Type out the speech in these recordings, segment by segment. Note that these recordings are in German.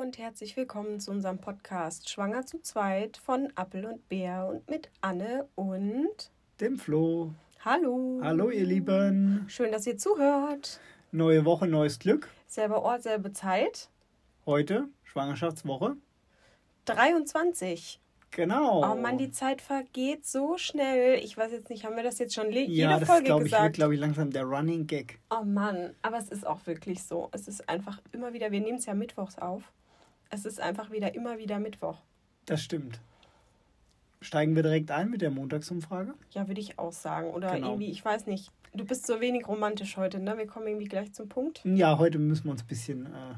und herzlich willkommen zu unserem Podcast Schwanger zu zweit von Appel und Bär und mit Anne und dem Flo. Hallo. Hallo ihr Lieben. Schön, dass ihr zuhört. Neue Woche, neues Glück. Selber Ort, selbe Zeit. Heute Schwangerschaftswoche 23. Genau. Oh Mann, die Zeit vergeht so schnell. Ich weiß jetzt nicht, haben wir das jetzt schon jede ja, das Folge glaub ich, gesagt? wird, glaube ich, langsam der Running Gag. Oh Mann, aber es ist auch wirklich so. Es ist einfach immer wieder, wir nehmen es ja mittwochs auf. Es ist einfach wieder immer wieder Mittwoch. Das stimmt. Steigen wir direkt ein mit der Montagsumfrage? Ja, würde ich auch sagen. Oder Genau. irgendwie, ich weiß nicht. Du bist so wenig romantisch heute, ne? Wir kommen irgendwie gleich zum Punkt. Ja, heute müssen wir uns ein bisschen äh,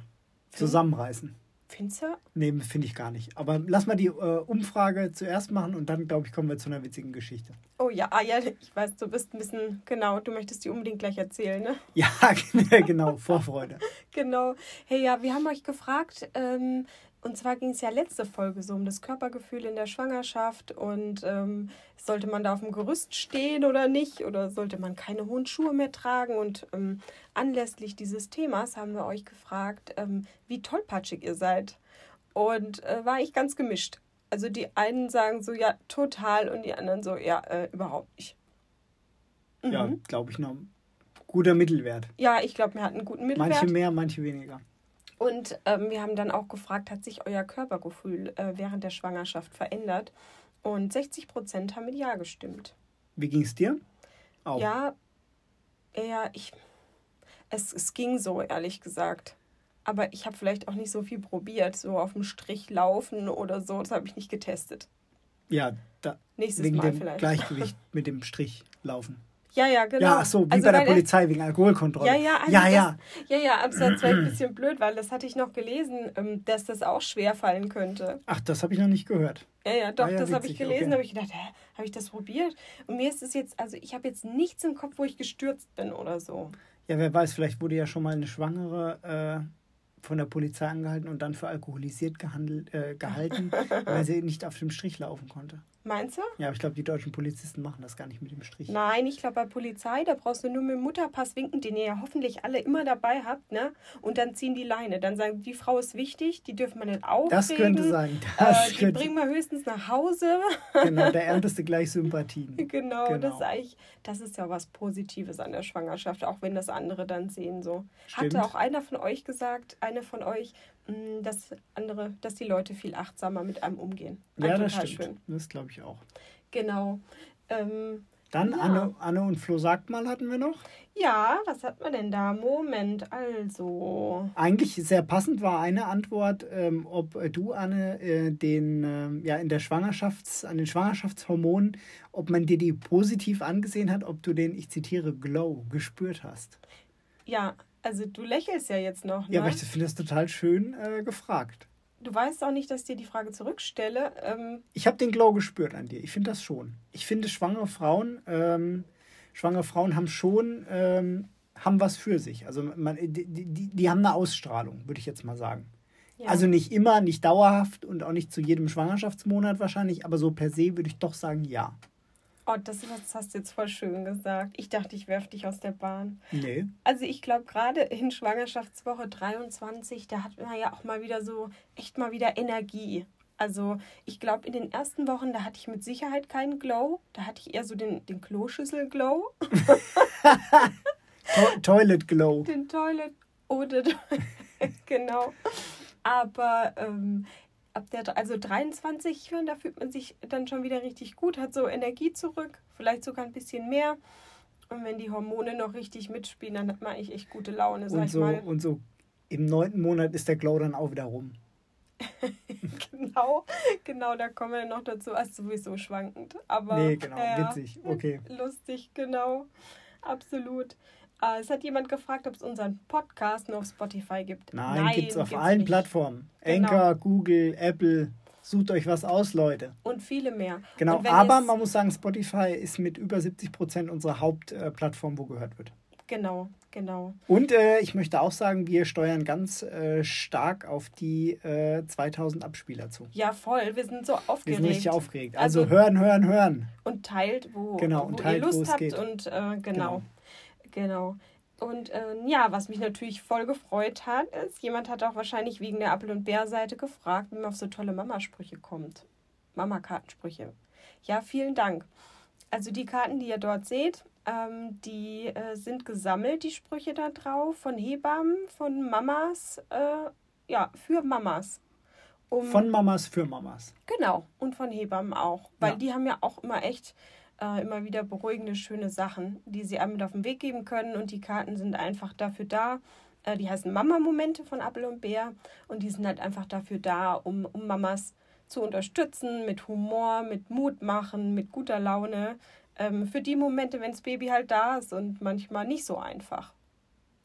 zusammenreißen. Findest du? Nee, finde ich gar nicht. Aber lass mal die äh, Umfrage zuerst machen und dann, glaube ich, kommen wir zu einer witzigen Geschichte. Oh ja, ah, ja, ich weiß, du bist ein bisschen, genau, du möchtest die unbedingt gleich erzählen, ne? Ja, genau, Vorfreude. Genau. Hey, ja, wir haben euch gefragt, ähm, und zwar ging es ja letzte Folge so um das Körpergefühl in der Schwangerschaft und ähm, sollte man da auf dem Gerüst stehen oder nicht oder sollte man keine hohen Schuhe mehr tragen und ähm, anlässlich dieses Themas haben wir euch gefragt, ähm, wie tollpatschig ihr seid und äh, war ich ganz gemischt. Also die einen sagen so, ja, total und die anderen so, ja, äh, überhaupt nicht. Ja, Mhm. glaube ich, noch guter Mittelwert. Ja, ich glaube, wir hatten einen guten Mittelwert. Manche mehr, manche weniger. Und ähm, wir haben dann auch gefragt, hat sich euer Körpergefühl äh, während der Schwangerschaft verändert? Und 60 Prozent haben mit Ja gestimmt. Wie ging es dir? Auch. Ja, eher, ich. Es, es ging so, ehrlich gesagt. Aber ich habe vielleicht auch nicht so viel probiert, so auf dem Strich laufen oder so. Das habe ich nicht getestet. Ja, da, Nächstes wegen Mal dem vielleicht. Gleichgewicht mit dem Strich laufen. Ja, ja, genau. Ja, ach so, wie Also, bei der Polizei wegen Alkoholkontrolle. Ja, ja, also ja, das, ja. ja, ja, es war zwar ein bisschen blöd, weil das hatte ich noch gelesen, ähm, dass das auch schwer fallen könnte. Ach, das habe ich noch nicht gehört. Ja, ja, doch, Ah ja, das habe ich gelesen, okay. habe ich gedacht, hä, habe ich das probiert? Und mir ist es jetzt, also ich habe jetzt nichts im Kopf, wo ich gestürzt bin oder so. Ja, wer weiß, vielleicht wurde ja schon mal eine Schwangere äh, von der Polizei angehalten und dann für alkoholisiert gehandelt, äh, gehalten, weil sie nicht auf dem Strich laufen konnte. Meinst du? Ja, aber ich glaube, die deutschen Polizisten machen das gar nicht mit dem Strich. Nein, ich glaube bei Polizei, da brauchst du nur mit dem Mutterpass winken, den ihr ja hoffentlich alle immer dabei habt, ne? Und dann ziehen die Leine. Dann sagen, die Frau ist wichtig, die dürfen wir nicht aufregen. Das könnte sein. Das Äh, die könnte, bringen wir höchstens nach Hause. genau, der ernteste gleich Sympathien. Genau, Genau. das ist eigentlich, das ist ja was Positives an der Schwangerschaft, auch wenn das andere dann sehen so. Stimmt. Hatte auch einer von euch gesagt, eine von euch, dass andere, dass die Leute viel achtsamer mit einem umgehen. Ja, Ein das total stimmt. schön. Das glaube ich auch. Genau. Ähm, Dann Ja. Anne, Anne und Flo sagt mal hatten wir noch. ja, was hat man denn da? Moment, also. Eigentlich sehr passend war eine Antwort, ähm, ob äh, du, Anne, äh, den, ähm, ja, in der Schwangerschafts-, an den Schwangerschaftshormonen, ob man dir die positiv angesehen hat, ob du den, ich zitiere, Glow gespürt hast. Ja, also du lächelst ja jetzt noch. Ne? Ja, aber ich finde das total schön äh, gefragt. du weißt auch nicht, dass ich dir die Frage zurückstelle. Ähm, Ich habe den Glow gespürt an dir. Ich finde das schon. Ich finde, schwangere Frauen, ähm, schwangere Frauen haben schon, ähm, haben was für sich. Also man, die, die, die haben eine Ausstrahlung, würde ich jetzt mal sagen. ja. Also nicht immer, nicht dauerhaft und auch nicht zu jedem Schwangerschaftsmonat wahrscheinlich, aber so per se würde ich doch sagen, ja. Oh, das, das hast du jetzt voll schön gesagt. Ich dachte, ich werfe dich aus der Bahn. Nee. Also ich glaube, gerade in Schwangerschaftswoche 23, da hat man ja auch mal wieder so, echt mal wieder Energie. Also ich glaube, in den ersten Wochen, da hatte ich mit Sicherheit keinen Glow. Da hatte ich eher so den, den Kloschüssel-Glow, To Toilet Glow. den Toilet oder genau. Aber ähm, ab der, also 23, ja, da fühlt man sich dann schon wieder richtig gut, hat so Energie zurück, vielleicht sogar ein bisschen mehr. Und wenn die Hormone noch richtig mitspielen, dann hat man eigentlich echt gute Laune, sag Und ich so, mal. und so im neunten Monat ist der Glow dann auch wieder rum. Genau, genau, da kommen wir noch dazu. Also sowieso schwankend. Aber Nee, genau, ja, witzig. Okay. lustig, genau. Absolut. Äh, es hat jemand gefragt, ob es unseren Podcast nur auf Spotify gibt. Nein, gibt es auf gibt's allen nicht. Plattformen. Genau. Anchor, Google, Apple. Sucht euch was aus, Leute. Und viele mehr. Genau, aber man muss sagen, Spotify ist mit über 70 Prozent unsere Hauptplattform, wo gehört wird. Genau, genau. Und äh, ich möchte auch sagen, wir steuern ganz äh, stark auf die äh, 2000 Abspieler zu. Ja, voll. Wir sind so Wir aufgeregt. sind richtig aufgeregt. Also, Also- hören, hören, hören. Und teilt, wo, Genau, wo und teilt, ihr Lust es habt. geht. Und äh, genau. Genau. Und äh, ja, was mich natürlich voll gefreut hat, ist, jemand hat auch wahrscheinlich wegen der Apfel- und Bär-Seite gefragt, wie man auf so tolle Mama-Sprüche kommt. Mama-Kartensprüche. Ja, vielen Dank. Also die Karten, die ihr dort seht, ähm, die äh, sind gesammelt, die Sprüche da drauf, von Hebammen, von Mamas, äh, ja, für Mamas. Um, von Mamas für Mamas. Genau, und von Hebammen auch. Weil ja. die haben ja auch immer echt äh, immer wieder beruhigende, schöne Sachen, die sie einem mit auf den Weg geben können. Und die Karten sind einfach dafür da. Äh, die heißen Mama-Momente von Apple und Bär. Und die sind halt einfach dafür da, um, um Mamas zu unterstützen, mit Humor, mit Mut machen, mit guter Laune. Ähm, für die Momente, wenn das Baby halt da ist und manchmal nicht so einfach.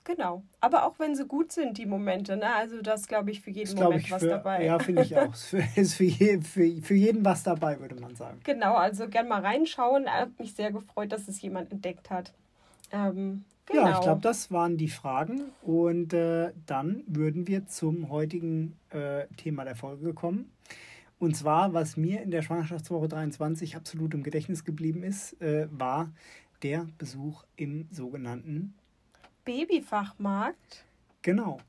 Genau. Aber auch wenn sie gut sind, die Momente. Ne? Also das glaube ich für jeden das Moment ich was für, dabei. Ja, finde ich auch. Es ist für, je, für, für jeden was dabei, würde man sagen. Genau, also gern mal reinschauen. Hat mich sehr gefreut, dass es jemand entdeckt hat. Ähm, genau. Ja, ich glaube, das waren die Fragen. Und äh, dann würden wir zum heutigen äh, Thema der Folge kommen. Und zwar, was mir in der Schwangerschaftswoche 23 absolut im Gedächtnis geblieben ist, äh, war der Besuch im sogenannten Babyfachmarkt. Genau.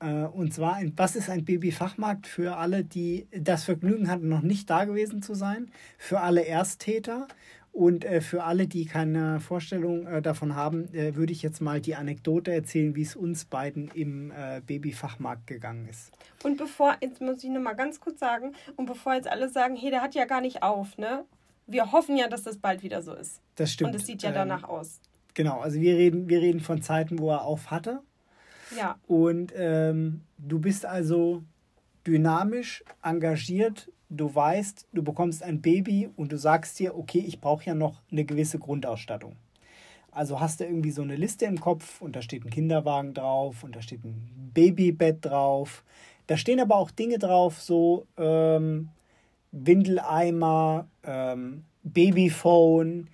Äh, und zwar, ein, was ist ein Babyfachmarkt für alle, die das Vergnügen hatten, noch nicht da gewesen zu sein, für alle Ersttäter und äh, für alle, die keine Vorstellung äh, davon haben, würde ich jetzt mal die Anekdote erzählen, wie es uns beiden im Babyfachmarkt gegangen ist. Und bevor, jetzt muss ich nochmal ganz kurz sagen, und bevor jetzt alle sagen, hey, der hat ja gar nicht auf, ne? Wir hoffen ja, dass das bald wieder so ist. Das stimmt. Und es sieht ja danach ähm, aus. Genau, also wir reden, wir reden von Zeiten, wo er auf hatte. Ja. Und ähm, du bist also dynamisch, engagiert, du weißt, du bekommst ein Baby und du sagst dir, okay, ich brauche ja noch eine gewisse Grundausstattung. Also hast du irgendwie so eine Liste im Kopf und da steht ein Kinderwagen drauf und da steht ein Babybett drauf. Da stehen aber auch Dinge drauf, so ähm, Windeleimer, ähm, Babyphone,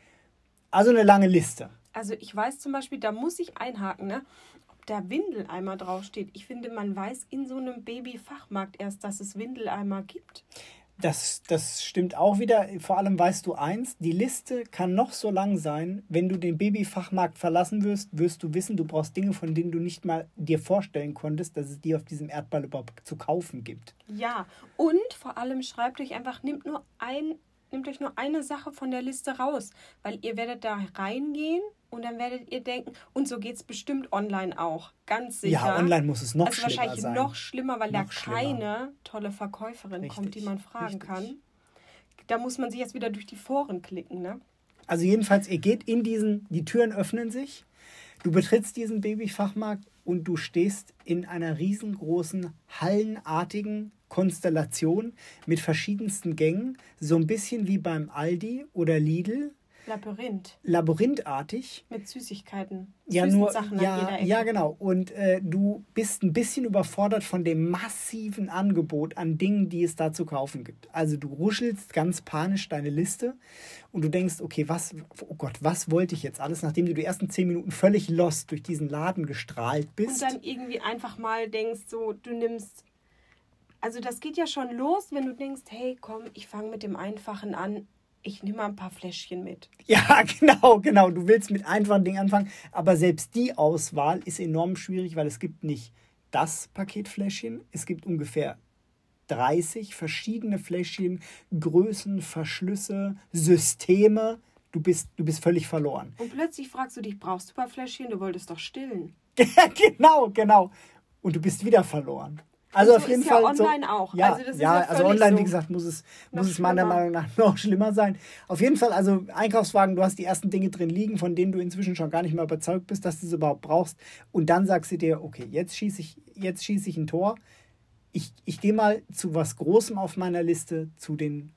also eine lange Liste. Also ich weiß zum Beispiel, da muss ich einhaken, ne? ob da Windeleimer draufsteht. Ich finde, man weiß in so einem Babyfachmarkt erst, dass es Windeleimer gibt. Das, das stimmt auch wieder. Vor allem weißt du eins, die Liste kann noch so lang sein. Wenn du den Babyfachmarkt verlassen wirst, wirst du wissen, du brauchst Dinge, von denen du nicht mal dir vorstellen konntest, dass es die auf diesem Erdball überhaupt zu kaufen gibt. Ja, und vor allem schreibt euch einfach, nimmt nur ein, nehmt euch nur eine Sache von der Liste raus, weil ihr werdet da reingehen und dann werdet ihr denken, und so geht es bestimmt online auch. Ganz sicher. Ja, online muss es noch also schlimmer wahrscheinlich sein. noch schlimmer, weil noch da keine schlimmer. tolle Verkäuferin richtig, kommt, die man fragen richtig. kann. Da muss man sich jetzt wieder durch die Foren klicken, ne? Also jedenfalls, ihr geht in diesen, die Türen öffnen sich, du betrittst diesen Babyfachmarkt und du stehst in einer riesengroßen, hallenartigen Konstellation mit verschiedensten Gängen, so ein bisschen wie beim Aldi oder Lidl, Labyrinth. Labyrinthartig. Mit Süßigkeiten. Ja, nur, Sachen ja, ja, genau. Und äh, du bist ein bisschen überfordert von dem massiven Angebot an Dingen, die es da zu kaufen gibt. Also du ruschelst ganz panisch deine Liste und du denkst, okay, was, oh Gott, was wollte ich jetzt alles, nachdem du die ersten zehn Minuten völlig lost durch diesen Laden gestrahlt bist. Und dann irgendwie einfach mal denkst, so, du nimmst also das geht ja schon los, wenn du denkst, hey, komm, ich fange mit dem Einfachen an ich nehme mal ein paar Fläschchen mit. Ja, genau, genau. Du willst mit einfachen Dingen anfangen, aber selbst die Auswahl ist enorm schwierig, weil es gibt nicht das Paketfläschchen, es gibt ungefähr 30 verschiedene Fläschchen, Größen, Verschlüsse, Systeme. Du bist, du bist völlig verloren. Und plötzlich fragst du dich, brauchst du ein paar Fläschchen? Du wolltest doch stillen. genau, genau. Und du bist wieder verloren. Also so auf jeden Fall. Ja online so, auch. Ja, also, ja, also online, so wie gesagt, muss es, muss es meiner Meinung nach noch schlimmer sein. Auf jeden Fall, also Einkaufswagen, du hast die ersten Dinge drin liegen, von denen du inzwischen schon gar nicht mehr überzeugt bist, dass du sie überhaupt brauchst. Und dann sagst du dir, okay, jetzt schieße ich, jetzt schieße ich ein Tor. Ich, ich gehe mal zu was Großem auf meiner Liste, zu den,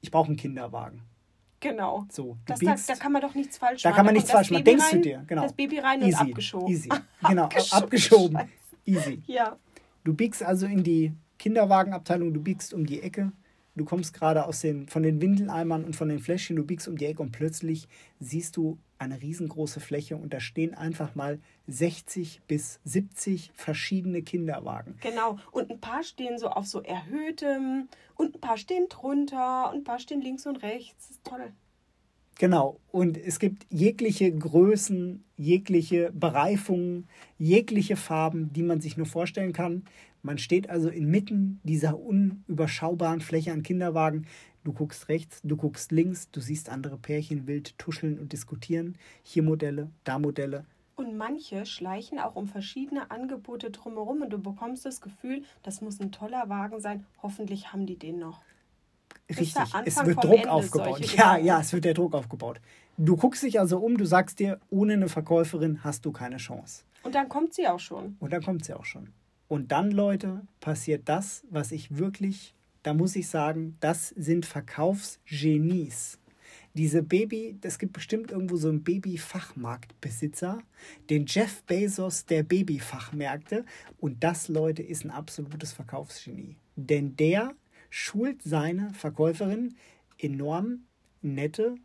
ich brauche einen Kinderwagen. Genau. So, das, da, da, kann man doch nichts falsch machen. Da kann man nichts falsch machen. Denkst du dir, genau. Das Baby rein Easy. und abgeschoben. Easy. Genau, abgeschoben. abgeschoben. Easy. Ja. Du biegst also in die Kinderwagenabteilung, du biegst um die Ecke, du kommst gerade aus den, von den Windeleimern und von den Fläschchen, du biegst um die Ecke und plötzlich siehst du eine riesengroße Fläche und da stehen einfach mal 60 bis 70 verschiedene Kinderwagen. Genau, und ein paar stehen so auf so erhöhtem und ein paar stehen drunter und ein paar stehen links und rechts. Das ist toll. Genau. Und es gibt jegliche Größen, jegliche Bereifungen, jegliche Farben, die man sich nur vorstellen kann. Man steht also inmitten dieser unüberschaubaren Fläche an Kinderwagen. Du guckst rechts, du guckst links, du siehst andere Pärchen wild tuscheln und diskutieren. Hier Modelle, da Modelle. Und manche schleichen auch um verschiedene Angebote drumherum und du bekommst das Gefühl, das muss ein toller Wagen sein. Hoffentlich haben die den noch. Richtig, es wird Druck Ende aufgebaut. Ja, ja, es wird der Druck aufgebaut. Du guckst dich also um, du sagst dir, ohne eine Verkäuferin hast du keine Chance. Und dann kommt sie auch schon. Und dann kommt sie auch schon. Und dann, Leute, passiert das, was ich wirklich, da muss ich sagen, das sind Verkaufsgenies. Diese Baby, es gibt bestimmt irgendwo so einen Babyfachmarktbesitzer, den Jeff Bezos der Babyfachmärkte. Und das, Leute, ist ein absolutes Verkaufsgenie. Denn der schult seine Verkäuferin enorm nette,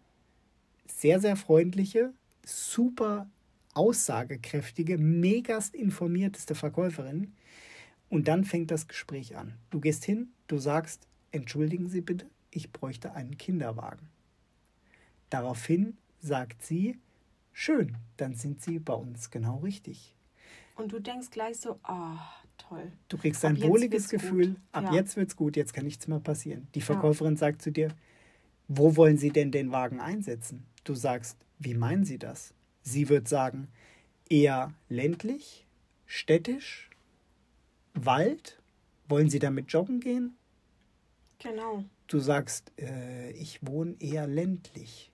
sehr, sehr freundliche, super aussagekräftige, megast informierteste Verkäuferin. Und dann fängt das Gespräch an. Du gehst hin, du sagst, entschuldigen Sie bitte, ich bräuchte einen Kinderwagen. Daraufhin sagt sie, schön, dann sind Sie bei uns genau richtig. Und du denkst gleich so, ah, oh, toll. Du kriegst ein wohliges Gefühl, gut. ab ja. jetzt wird's gut, jetzt kann nichts mehr passieren. Die Verkäuferin ja. sagt zu dir, wo wollen Sie denn den Wagen einsetzen? Du sagst, wie meinen Sie das? Sie wird sagen, eher ländlich, städtisch, Wald. Wollen Sie damit joggen gehen? Genau. Du sagst, äh, ich wohne eher ländlich.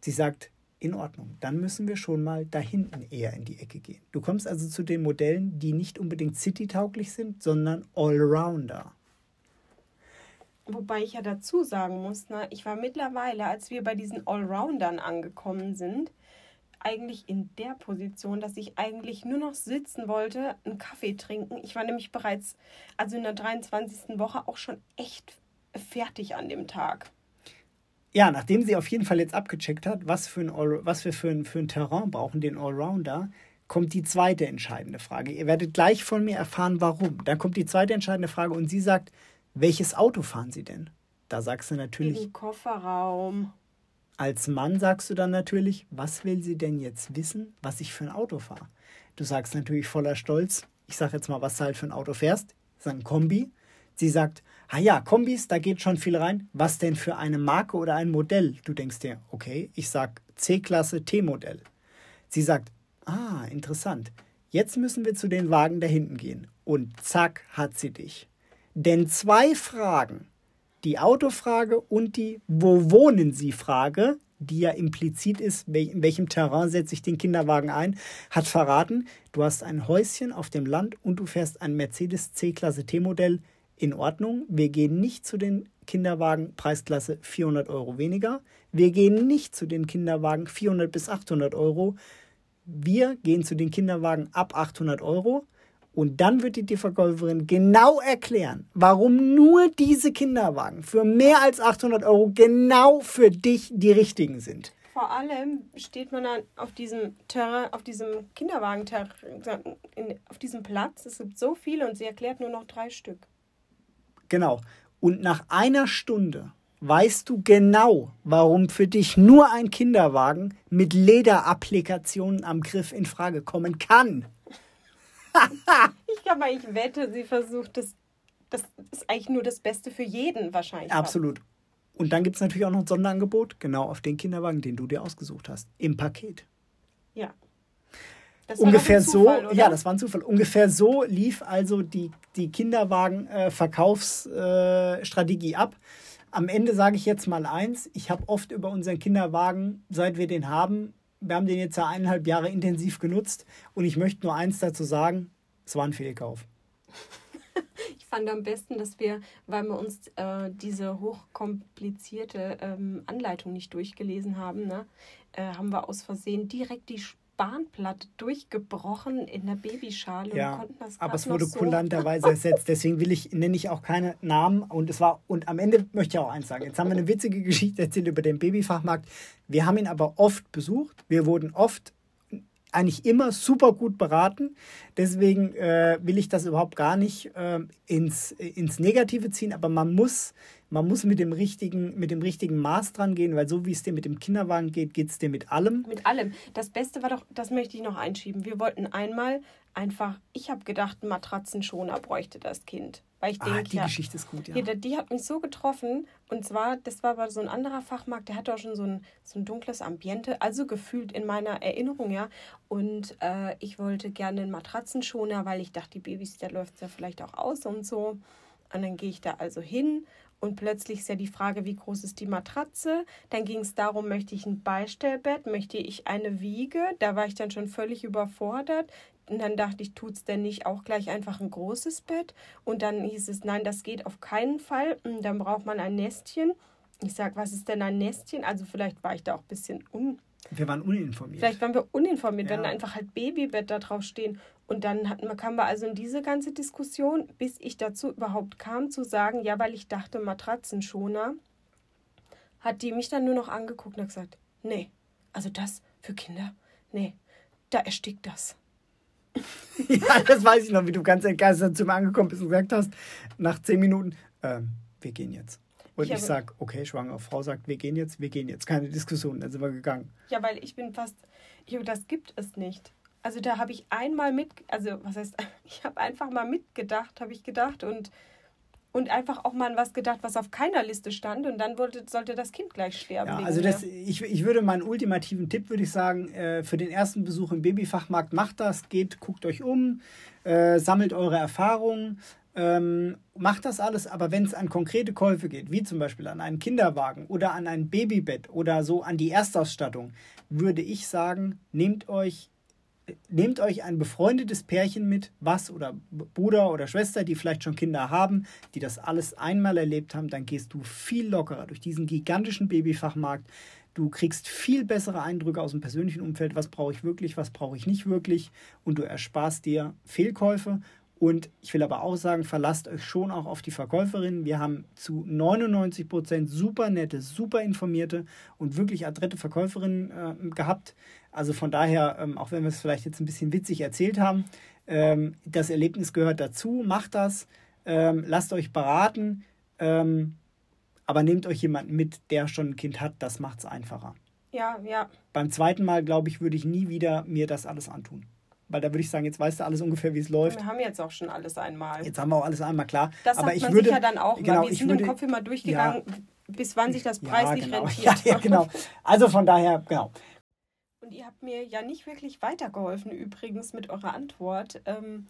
Sie sagt, in Ordnung. Dann müssen wir schon mal da hinten eher in die Ecke gehen. Du kommst also zu den Modellen, die nicht unbedingt city-tauglich sind, sondern Allrounder. Wobei ich ja dazu sagen muss, ne, ich war mittlerweile, als wir bei diesen Allroundern angekommen sind, eigentlich in der Position, dass ich eigentlich nur noch sitzen wollte, einen Kaffee trinken. Ich war nämlich bereits, also in der 23. Woche, auch schon echt fertig an dem Tag ja, nachdem sie auf jeden Fall jetzt abgecheckt hat, was, für ein All, was wir für ein, für ein Terrain brauchen, den Allrounder, kommt die zweite entscheidende Frage. Ihr werdet gleich von mir erfahren, warum. Dann kommt die zweite entscheidende Frage und sie sagt, welches Auto fahren Sie denn? Da sagst du natürlich. Im Kofferraum. Als Mann sagst du dann natürlich, was will sie denn jetzt wissen, was ich für ein Auto fahre? Du sagst natürlich voller Stolz, ich sag jetzt mal, was du halt für ein Auto fährst. Das ist ein Kombi. Sie sagt, ah ja, Kombis, da geht schon viel rein. Was denn für eine Marke oder ein Modell? Du denkst dir, okay, ich sag C-Klasse T-Modell. Sie sagt, ah, interessant. Jetzt müssen wir zu den Wagen da hinten gehen. Und zack, hat sie dich. Denn zwei Fragen, die Autofrage und die Wo wohnen Sie Frage, die ja implizit ist, in welchem Terrain setze ich den Kinderwagen ein, hat verraten, du hast ein Häuschen auf dem Land und du fährst ein Mercedes C-Klasse T-Modell in Ordnung. Wir gehen nicht zu den Kinderwagen Preisklasse 400 Euro weniger. Wir gehen nicht zu den Kinderwagen 400 bis 800 Euro. Wir gehen zu den Kinderwagen ab 800 Euro. Und dann wird die Verkäuferin genau erklären, warum nur diese Kinderwagen für mehr als 800 Euro genau für dich die richtigen sind. Vor allem steht man dann auf diesem Terrain, auf diesem Kinderwagen, auf diesem Platz. Es gibt so viele und sie erklärt nur noch drei Stück. Genau. Und nach einer Stunde weißt du genau, warum für dich nur ein Kinderwagen mit Lederapplikationen am Griff in Frage kommen kann. ich glaube, ich wette, sie versucht das. Das ist eigentlich nur das Beste für jeden wahrscheinlich. Absolut. Und dann gibt es natürlich auch noch ein Sonderangebot, genau auf den Kinderwagen, den du dir ausgesucht hast, im Paket. Ja. Das Ungefähr Zufall, so, oder? ja, das war ein Zufall. Ungefähr so lief also die, die Kinderwagen-Verkaufsstrategie äh, ab. Am Ende sage ich jetzt mal eins: Ich habe oft über unseren Kinderwagen, seit wir den haben, wir haben den jetzt ja eineinhalb Jahre intensiv genutzt und ich möchte nur eins dazu sagen: Es war ein Fehlkauf. ich fand am besten, dass wir, weil wir uns äh, diese hochkomplizierte ähm, Anleitung nicht durchgelesen haben, ne, äh, haben wir aus Versehen direkt die Bahnplatte durchgebrochen in der Babyschale ja, und konnten das Aber es wurde so kulanterweise ersetzt. Deswegen will ich, nenne ich auch keine Namen. Und es war, und am Ende möchte ich auch eins sagen. Jetzt haben wir eine witzige Geschichte erzählt über den Babyfachmarkt. Wir haben ihn aber oft besucht. Wir wurden oft eigentlich immer super gut beraten. Deswegen äh, will ich das überhaupt gar nicht äh, ins, ins Negative ziehen. Aber man muss man muss mit dem richtigen, mit dem richtigen Maß dran gehen, weil so wie es dir mit dem Kinderwagen geht, geht es dir mit allem. Mit allem. Das Beste war doch, das möchte ich noch einschieben. Wir wollten einmal einfach, ich habe gedacht, einen Matratzenschoner bräuchte das Kind. Weil ich Ah, denke, die ja, Geschichte ist gut, ja. ja, die hat mich so getroffen. Und zwar, das war aber so ein anderer Fachmarkt, der hatte auch schon so ein, so ein dunkles Ambiente, also gefühlt in meiner Erinnerung, ja. Und äh, ich wollte gerne einen Matratzenschoner, weil ich dachte, die Babys, da läuft es ja vielleicht auch aus und so. Und dann gehe ich da also hin und plötzlich ist ja die Frage, wie groß ist die Matratze? Dann ging es darum, möchte ich ein Beistellbett, möchte ich eine Wiege? Da war ich dann schon völlig überfordert. Und dann dachte ich, tut's denn nicht auch gleich einfach ein großes Bett? Und dann hieß es, nein, das geht auf keinen Fall. Und dann braucht man ein Nestchen. Ich sag, was ist denn ein Nestchen? Also vielleicht war ich da auch ein bisschen un Wir waren uninformiert. Vielleicht waren wir uninformiert, Ja. wenn da einfach halt Babybett da drauf stehen. Und dann hatten wir, kamen wir also in diese ganze Diskussion, bis ich dazu überhaupt kam, zu sagen, ja, weil ich dachte, Matratzenschoner, hat die mich dann nur noch angeguckt und hat gesagt, nee, also das für Kinder, nee, da erstickt das. ja, das weiß ich noch, wie du ganz entgeistert zu mir angekommen bist und gesagt hast, nach zehn Minuten, ähm, wir gehen jetzt. Und Ich ich, habe- sag, okay, schwangere Frau sagt, wir gehen jetzt, wir gehen jetzt. Keine Diskussion, dann sind wir gegangen. Ja, weil ich bin fast, ich, das gibt es nicht. Also da habe ich einmal mit, also was heißt, ich habe einfach mal mitgedacht, habe ich gedacht und, und einfach auch mal an was gedacht, was auf keiner Liste stand und dann wollte, sollte das Kind gleich sterben. Ja, also das, ich, ich würde meinen ultimativen Tipp, würde ich sagen, äh, für den ersten Besuch im Babyfachmarkt, macht das, geht, guckt euch um, äh, sammelt eure Erfahrungen, ähm, macht das alles, aber wenn es an konkrete Käufe geht, wie zum Beispiel an einen Kinderwagen oder an ein Babybett oder so an die Erstausstattung, würde ich sagen, nehmt euch nehmt euch ein befreundetes Pärchen mit, was oder Bruder oder Schwester, die vielleicht schon Kinder haben, die das alles einmal erlebt haben, dann gehst du viel lockerer durch diesen gigantischen Babyfachmarkt. Du kriegst viel bessere Eindrücke aus dem persönlichen Umfeld, was brauche ich wirklich, was brauche ich nicht wirklich und du ersparst dir Fehlkäufe. Und ich will aber auch sagen, verlasst euch schon auch auf die Verkäuferin. Wir haben zu 99 Prozent super nette, super informierte und wirklich adrette Verkäuferinnen äh, gehabt. Also von daher, ähm, auch wenn wir es vielleicht jetzt ein bisschen witzig erzählt haben, ähm, das Erlebnis gehört dazu. Macht das, ähm, lasst euch beraten, ähm, aber nehmt euch jemanden mit, der schon ein Kind hat. Das macht es einfacher. Ja, ja. Beim zweiten Mal, glaube ich, würde ich nie wieder mir das alles antun. Weil da würde ich sagen, jetzt weißt du alles ungefähr, wie es läuft. Wir haben jetzt auch schon alles einmal. Jetzt haben wir auch alles einmal klar. Das aber ich man würde, sich ja dann auch mal. genau, Wir ich sind würde, im Kopf immer durchgegangen, bis wann sich das ja, preislich genau. rentiert. Ja, ja, genau. Also von daher, genau. Und ihr habt mir ja nicht wirklich weitergeholfen übrigens mit eurer Antwort, ähm,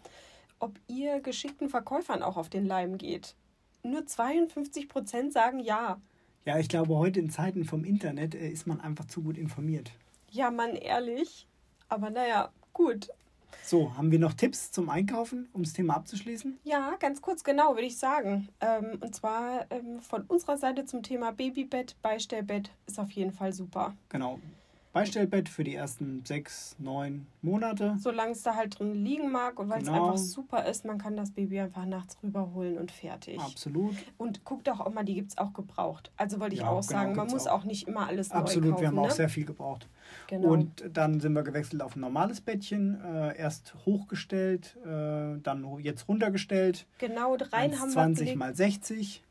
ob ihr geschickten Verkäufern auch auf den Leim geht. Nur 52 Prozent sagen ja. Ja, ich glaube, heute in Zeiten vom Internet äh, ist man einfach zu gut informiert. Ja, Mann, ehrlich. Aber naja, gut. So, haben wir noch Tipps zum Einkaufen, um das Thema abzuschließen? Ja, ganz kurz genau, würde ich sagen. Ähm, und zwar ähm, von unserer Seite zum Thema Babybett, Beistellbett ist auf jeden Fall super. Genau. Beistellbett für die ersten sechs, neun Monate. Solange es da halt drin liegen mag und weil es Genau. einfach super ist, man kann das Baby einfach nachts rüberholen und fertig. Absolut. Und guckt auch immer, die gibt es auch gebraucht. Also wollte ich Ja, auch genau, sagen, man muss auch. auch nicht immer alles Absolut. neu kaufen. wir haben auch ne? sehr viel gebraucht. genau. Und dann sind wir gewechselt auf ein normales Bettchen. Äh, erst hochgestellt, äh, dann jetzt runtergestellt. genau, rein haben wir 20 gelegt. mal 60,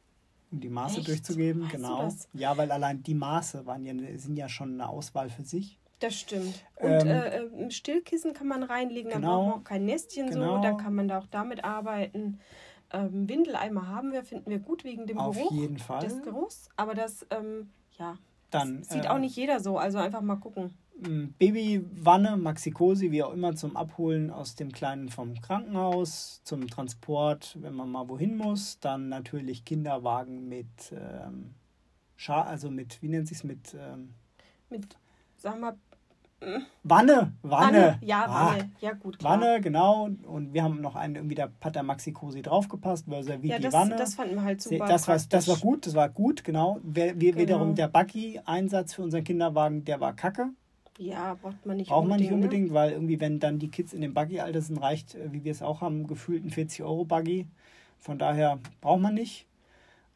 um die Maße Echt? durchzugeben. Weißt du genau. das? Ja, weil allein die Maße waren ja, sind ja schon eine Auswahl für sich. Das stimmt. Und Ähm, äh, äh, ein Stillkissen kann man reinlegen, dann genau. braucht man auch kein Nestchen Genau. so, dann kann man da auch damit arbeiten. Ähm, Windeleimer haben wir, finden wir gut wegen dem Auf Geruch jeden Fall. des Geruchs. Aber das, ähm, ja, Dann sieht äh, auch nicht jeder so. Also einfach mal gucken. M, Babywanne, Maxikosi, wie auch immer, zum Abholen aus dem Kleinen vom Krankenhaus, zum Transport, wenn man mal wohin muss. Dann natürlich Kinderwagen mit ähm, Scha also mit, wie nennt sich's, mit ähm, Mit, sagen wir, Wanne, Wanne. Ja, Ah, Wanne. Ja, gut, klar. Wanne, genau. Und wir haben noch einen, irgendwie, da hat der Maxi-Cosi draufgepasst, versus wie ja, die das, Wanne. das fanden wir halt super. das, war, das war gut, das war gut, genau. Wir, wir, Genau. Wiederum der Buggy-Einsatz für unseren Kinderwagen, der war kacke. Ja, braucht man nicht Braucht man nicht ne? unbedingt, weil irgendwie, wenn dann die Kids in dem Buggy-Alter sind, reicht, äh, wie wir es auch haben, gefühlt ein 40-Euro-Buggy. Von daher braucht man nicht.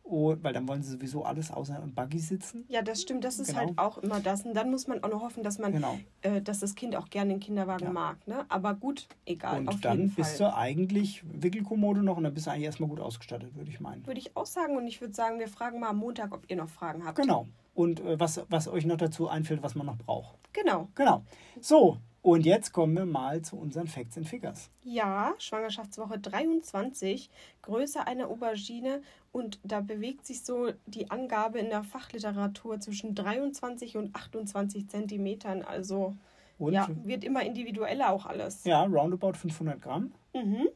Und, weil dann wollen sie sowieso alles außer im Buggy sitzen. Ja, das stimmt. Das ist Genau. halt auch immer das. Und dann muss man auch noch hoffen, dass man, Genau. äh, dass das Kind auch gerne den Kinderwagen Ja. mag. Ne? Aber gut, egal. Und dann bist du eigentlich Wickelkommode noch und dann bist du eigentlich erstmal gut ausgestattet, würde ich meinen. Würde ich auch sagen. Und ich würde sagen, wir fragen mal am Montag, ob ihr noch Fragen habt. Genau. Und äh, was, was euch noch dazu einfällt, was man noch braucht. Genau. Genau. So, und jetzt kommen wir mal zu unseren Facts and Figures. Ja, Schwangerschaftswoche 23, Größe einer Aubergine und da bewegt sich so die Angabe in der Fachliteratur zwischen 23 und 28 Zentimetern. Also Und ja, wird immer individueller auch alles. ja, roundabout 500 Gramm. Mhm.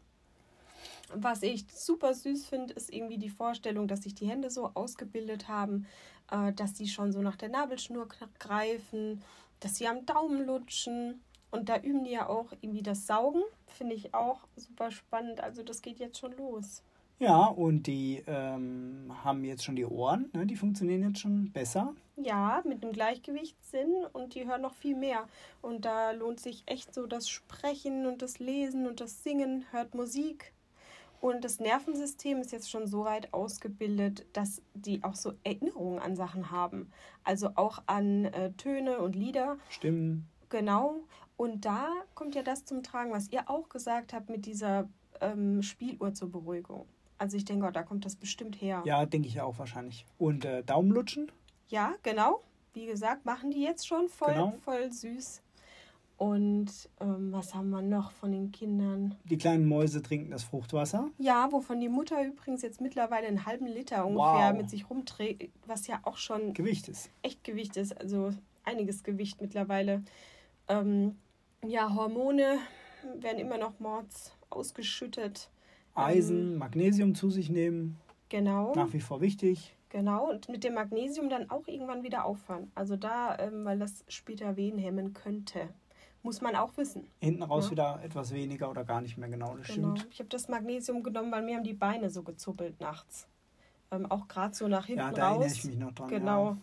Was ich super süß finde, ist irgendwie die Vorstellung, dass sich die Hände so ausgebildet haben, äh, dass sie schon so nach der Nabelschnur greifen, dass sie am Daumen lutschen. Und da üben die ja auch irgendwie das Saugen. Finde ich auch super spannend. Also das geht jetzt schon los. Ja, und die ähm, haben jetzt schon die Ohren, ne? die funktionieren jetzt schon besser. Ja, mit einem Gleichgewichtssinn und die hören noch viel mehr. Und da lohnt sich echt so das Sprechen und das Lesen und das Singen, hört Musik. Und das Nervensystem ist jetzt schon so weit ausgebildet, dass die auch so Erinnerungen an Sachen haben. Also auch an äh, Töne und Lieder. Stimmen. Genau. Und da kommt ja das zum Tragen, was ihr auch gesagt habt mit dieser ähm, Spieluhr zur Beruhigung. Also ich denke, da kommt das bestimmt her. Ja, denke ich auch wahrscheinlich. Und äh, Daumenlutschen. Ja, genau. Wie gesagt, machen die jetzt schon voll, Genau. voll süß. Und ähm, was haben wir noch von den Kindern? Die kleinen Mäuse trinken das Fruchtwasser. Ja, wovon die Mutter übrigens jetzt mittlerweile einen halben Liter ungefähr Wow. mit sich rumträgt, was ja auch schon Gewicht ist. echt Gewicht ist, also einiges Gewicht mittlerweile. Ähm, ja, Hormone werden immer noch mords ausgeschüttet. Eisen, Magnesium zu sich nehmen. Genau. Nach wie vor wichtig. Genau, und mit dem Magnesium dann auch irgendwann wieder aufhören. Also da, ähm, weil das später Wehen hemmen könnte. Muss man auch wissen. Hinten raus Ja. wieder etwas weniger oder gar nicht mehr genau. Das Genau. stimmt. Ich habe das Magnesium genommen, weil mir haben die Beine so gezuppelt nachts. Ähm, auch gerade so nach hinten Ja, da erinnere raus. ich mich noch dran. Genau.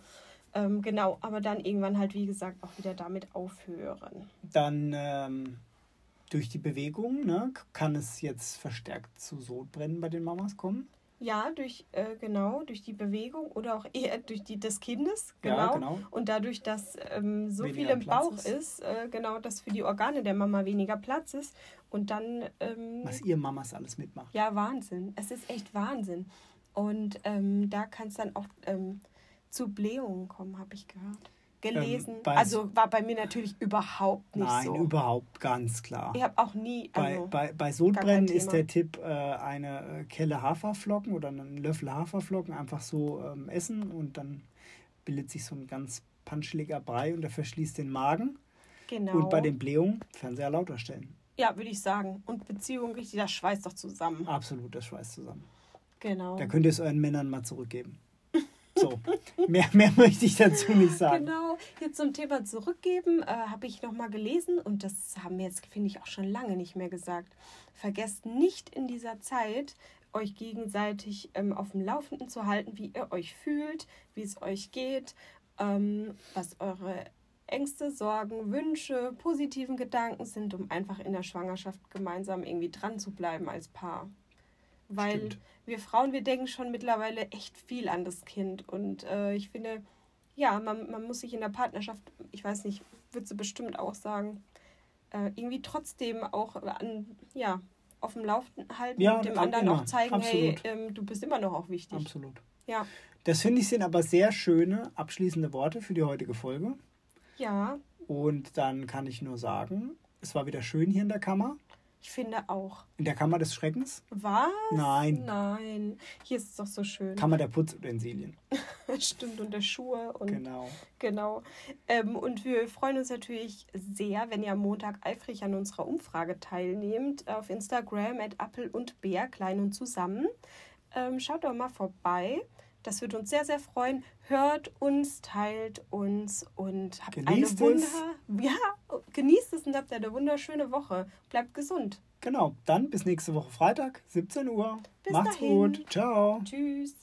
Ähm, genau, aber dann irgendwann halt, wie gesagt, auch wieder damit aufhören. Dann ähm, durch die Bewegung ne, kann es jetzt verstärkt zu Sodbrennen bei den Mamas kommen. Ja, durch, äh, genau, durch die Bewegung oder auch eher durch die des Kindes. Genau. Ja, genau. Und dadurch, dass ähm, so Weniger viel im Platz Bauch ist. ist, äh, genau, dass für die Organe der Mama weniger Platz ist. Und dann, ähm, Was ihr Mamas alles mitmacht. ja, Wahnsinn. Es ist echt Wahnsinn. Und ähm, da kann es dann auch ähm, zu Blähungen kommen, habe ich gehört. Gelesen. Ähm, bei- also war bei mir natürlich überhaupt nicht Nein, so. überhaupt ganz klar. Ich habe auch nie. Bei, Also, bei, bei Sodbrennen kein ist der Tipp, äh, eine äh, Kelle Haferflocken oder einen Löffel Haferflocken einfach so ähm, essen und dann bildet sich so ein ganz punchliger Brei und der verschließt den Magen. genau. Und bei den Blähungen Fernseher lauter stellen. ja, würde ich sagen. Und Beziehung richtig, das schweißt doch zusammen. Absolut, das schweißt zusammen. Genau. Da könnt ihr es euren Männern mal zurückgeben. So, mehr, mehr möchte ich dazu nicht sagen. Genau, jetzt zum Thema zurückgeben, äh, habe ich nochmal gelesen und das haben wir jetzt, finde ich, auch schon lange nicht mehr gesagt. Vergesst nicht in dieser Zeit, euch gegenseitig ähm, auf dem Laufenden zu halten, wie ihr euch fühlt, wie es euch geht, ähm, was eure Ängste, Sorgen, Wünsche, positiven Gedanken sind, um einfach in der Schwangerschaft gemeinsam irgendwie dran zu bleiben als Paar. Weil Stimmt. Wir Frauen, wir denken schon mittlerweile echt viel an das Kind. Und äh, ich finde, ja, man, man muss sich in der Partnerschaft, ich weiß nicht, würdest du bestimmt auch sagen, äh, irgendwie trotzdem auch an, ja, auf dem Laufenden halten Ja, und dem anderen immer. auch zeigen, Absolut. hey, ähm, du bist immer noch auch wichtig. Absolut. Ja. Das finde ich sind aber sehr schöne abschließende Worte für die heutige Folge. Ja, Und dann kann ich nur sagen, es war wieder schön hier in der Kammer. Ich finde auch. In der Kammer des Schreckens. Was? Nein. Nein. Hier ist es doch so schön. Kammer der Putzutensilien. Stimmt, und der Schuhe und Genau. Genau. Ähm, und wir freuen uns natürlich sehr, wenn ihr am Montag eifrig an unserer Umfrage teilnehmt. Auf Instagram at Appel und Bär, klein und zusammen. Ähm, schaut doch mal vorbei. Das wird uns sehr, sehr freuen. Hört uns, teilt uns und habt Genießt eine es. Wunder. Ja, genießt es und habt eine wunderschöne Woche. Bleibt gesund. Genau. Dann bis nächste Woche Freitag, 17 Uhr. Bis Macht's dahin. gut. Ciao. Tschüss.